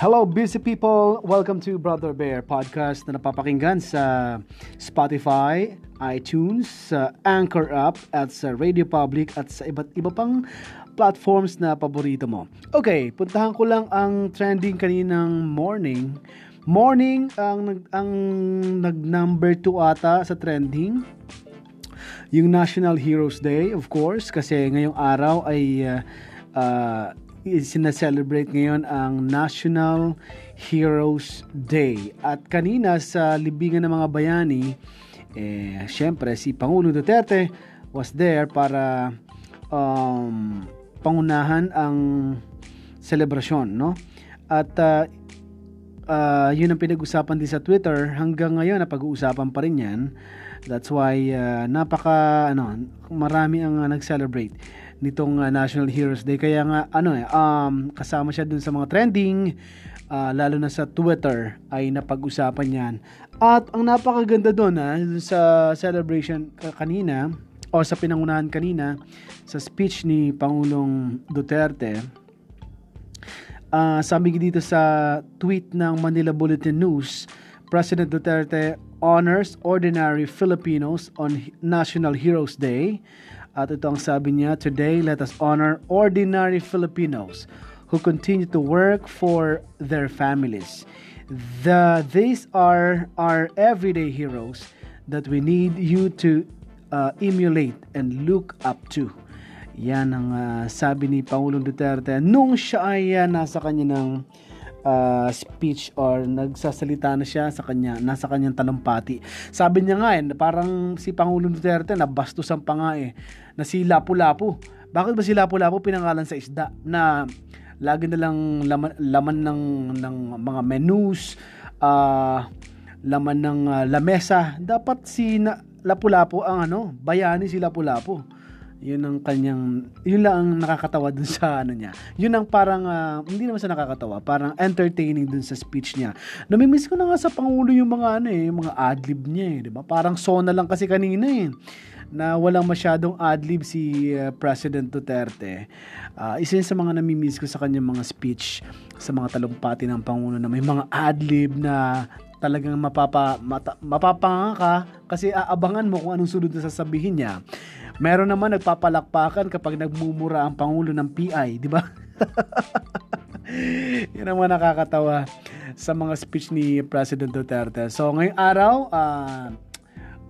Hello, busy people! Welcome to Brother Bear podcast na napapakinggan sa Spotify, iTunes, sa Anchor app, at sa Radio Public at sa iba't iba pang platforms na paborito mo. Okay, puntahan ko lang ang trending kaninang morning. Morning ang ang nag number 2 ata sa trending. Yung National Heroes Day, of course, kasi ngayong araw ay uh, uh, sinaselebrate ngayon ang National Heroes Day. At kanina sa libingan ng mga bayani, eh, syempre si Pangulo Duterte was there para um, pangunahan ang selebrasyon, no? At uh, uh, yun ang pinag-usapan din sa Twitter. Hanggang ngayon, napag-uusapan pa rin yan. That's why uh, napaka ano, marami ang uh, nag-celebrate nitong uh, National Heroes Day. Kaya nga ano eh um, kasama siya dun sa mga trending uh, lalo na sa Twitter ay napag-usapan yan. At ang napakaganda doon ha, sa celebration kanina o sa pinangunahan kanina sa speech ni Pangulong Duterte uh, sabi dito sa tweet ng Manila Bulletin News President Duterte honors ordinary Filipinos on National Heroes Day at ito ang sabi niya, Today, let us honor ordinary Filipinos who continue to work for their families. The, these are our everyday heroes that we need you to uh, emulate and look up to. Yan ang uh, sabi ni Pangulong Duterte nung siya ay uh, nasa kanya ng uh, speech or nagsasalita na siya sa kanya, nasa kanyang talumpati. Sabi niya nga eh, parang si Pangulong Duterte na bastusan pa nga eh, na si Lapu-Lapu. Bakit ba si Lapu-Lapu pinangalan sa isda na lagi na lang laman, laman ng, ng mga menus, uh, laman ng uh, lamesa. Dapat si na, Lapu-Lapu ang ano, bayani si Lapu-Lapu yun ang kanyang, yun lang ang nakakatawa dun sa ano niya. Yun ang parang, uh, hindi naman sa nakakatawa, parang entertaining dun sa speech niya. Namimiss ko na nga sa Pangulo yung mga ano eh, yung mga adlib niya eh, di ba? Parang sona lang kasi kanina eh na walang masyadong adlib si uh, President Duterte. Uh, isa yun sa mga namimiss ko sa kanyang mga speech sa mga talumpati ng Pangulo na may mga adlib na talagang mapapa, mata, mapapanga ka kasi aabangan mo kung anong sunod na sasabihin niya. Meron naman nagpapalakpakan kapag nagmumura ang Pangulo ng PI, di ba? Yan naman nakakatawa sa mga speech ni President Duterte. So ngayong araw, uh,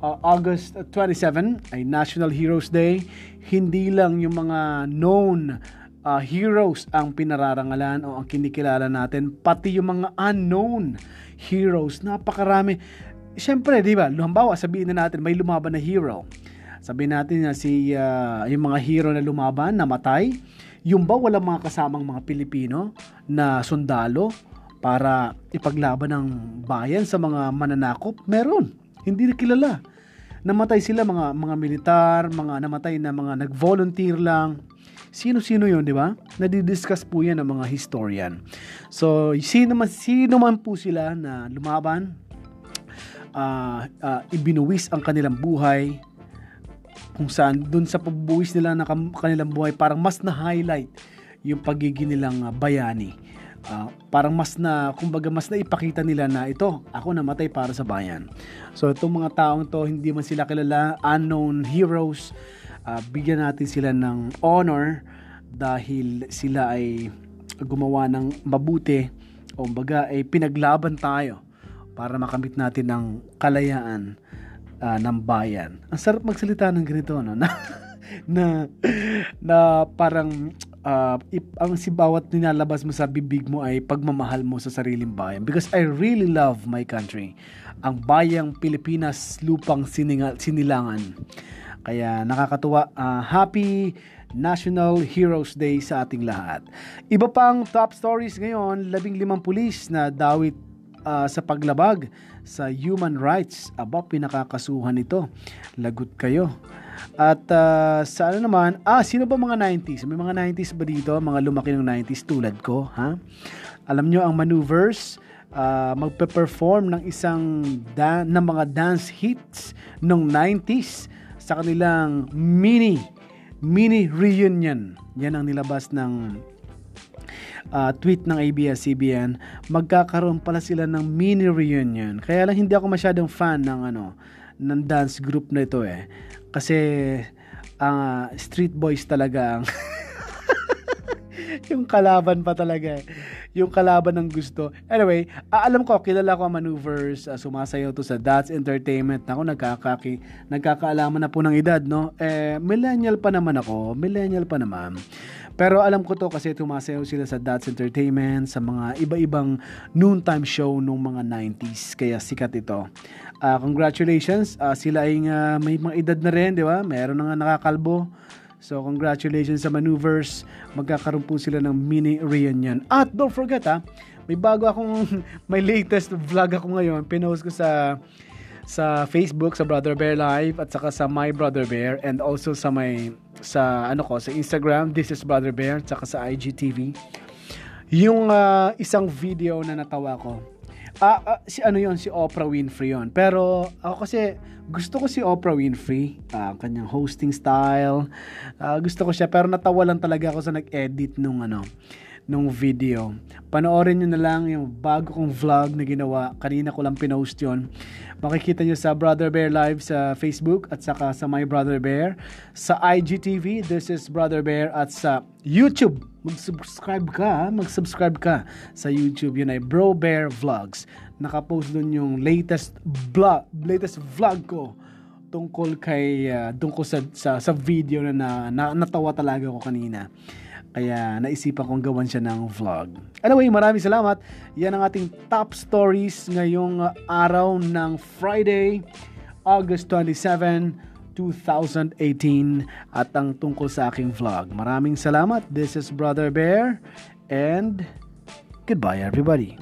uh, August 27 ay National Heroes Day. Hindi lang yung mga known uh, heroes ang pinararangalan o ang kinikilala natin, pati yung mga unknown heroes. Napakarami. Siyempre, di ba? Halimbawa, sabihin na natin, may lumaban na hero Sabihin natin na si uh, yung mga hero na lumaban, namatay. Yung ba walang mga kasamang mga Pilipino na sundalo para ipaglaban ng bayan sa mga mananakop? Meron. Hindi kilala. Namatay sila mga mga militar, mga namatay na mga nag-volunteer lang. Sino-sino 'yon, di ba? Nadidiscuss po 'yan ng mga historian. So, sino man sino man po sila na lumaban, uh, uh, ibinuwis ang kanilang buhay kung saan dun sa pagbuwis nila ng kanilang buhay parang mas na-highlight yung pagiging nilang uh, bayani. Uh, parang mas na, kumbaga mas na ipakita nila na ito, ako namatay para sa bayan. So itong mga taong to, hindi man sila kilala, unknown heroes, uh, bigyan natin sila ng honor dahil sila ay gumawa ng mabuti o baga ay pinaglaban tayo para makamit natin ng kalayaan uh, ng bayan. Ang sarap magsalita ng ganito, no? Na, na, na parang uh, if, ang si bawat nilalabas mo sa bibig mo ay pagmamahal mo sa sariling bayan. Because I really love my country. Ang bayang Pilipinas, lupang siningal, sinilangan. Kaya nakakatuwa. Uh, happy National Heroes Day sa ating lahat. Iba pang top stories ngayon, labing limang pulis na dawit uh, sa paglabag sa human rights. Aba, pinakakasuhan ito. Lagot kayo. At uh, sa ano naman, ah, sino ba mga 90s? May mga 90s ba dito? Mga lumaki ng 90s tulad ko, ha? Alam nyo ang maneuvers, uh, magpe-perform ng isang da- ng mga dance hits ng 90s sa kanilang mini mini reunion. Yan ang nilabas ng uh, tweet ng ABS-CBN, magkakaroon pala sila ng mini reunion. Kaya lang hindi ako masyadong fan ng ano ng dance group na ito eh. Kasi uh, street boys talaga ang yung kalaban pa talaga eh. Yung kalaban ng gusto. Anyway, uh, alam ko, kilala ko ang maneuvers, uh, sumasayaw to sa That's Entertainment. Ako, nagkakaki, nagkakaalaman na po ng edad, no? Eh, millennial pa naman ako. Millennial pa naman. Pero alam ko to kasi tumasayaw sila sa That's Entertainment, sa mga iba-ibang noontime show nung mga 90s. Kaya sikat ito. Uh, congratulations. Uh, sila ay uh, may mga edad na rin, di ba? Meron na nga nakakalbo. So, congratulations sa maneuvers. Magkakaroon po sila ng mini reunion. At don't forget ha, may bago akong, may latest vlog ako ngayon. Pinost ko sa sa Facebook, sa Brother Bear Live, at saka sa My Brother Bear, and also sa may, sa ano ko, sa Instagram, This is Brother Bear, saka sa IGTV. Yung uh, isang video na natawa ko, Ah, uh, si ano yon si Oprah Winfrey yon. Pero ako kasi gusto ko si Oprah Winfrey, uh, kanyang hosting style. Uh, gusto ko siya pero natawa lang talaga ako sa nag-edit nung ano nung video. Panoorin nyo na lang yung bago kong vlog na ginawa. Kanina ko lang pinost yon. Makikita nyo sa Brother Bear Live sa Facebook at saka sa My Brother Bear. Sa IGTV, this is Brother Bear at sa YouTube mag-subscribe ka, mag-subscribe ka sa YouTube. Yun ay Bro Bear Vlogs. Nakapost doon yung latest vlog, latest vlog ko tungkol kay uh, tungkol sa, sa sa video na, na, na natawa talaga ko kanina. Kaya naisipan kong gawan siya ng vlog. Anyway, maraming salamat. Yan ang ating top stories ngayong araw ng Friday, August 27, 2018 at ang tungkol sa aking vlog. Maraming salamat. This is Brother Bear and goodbye everybody.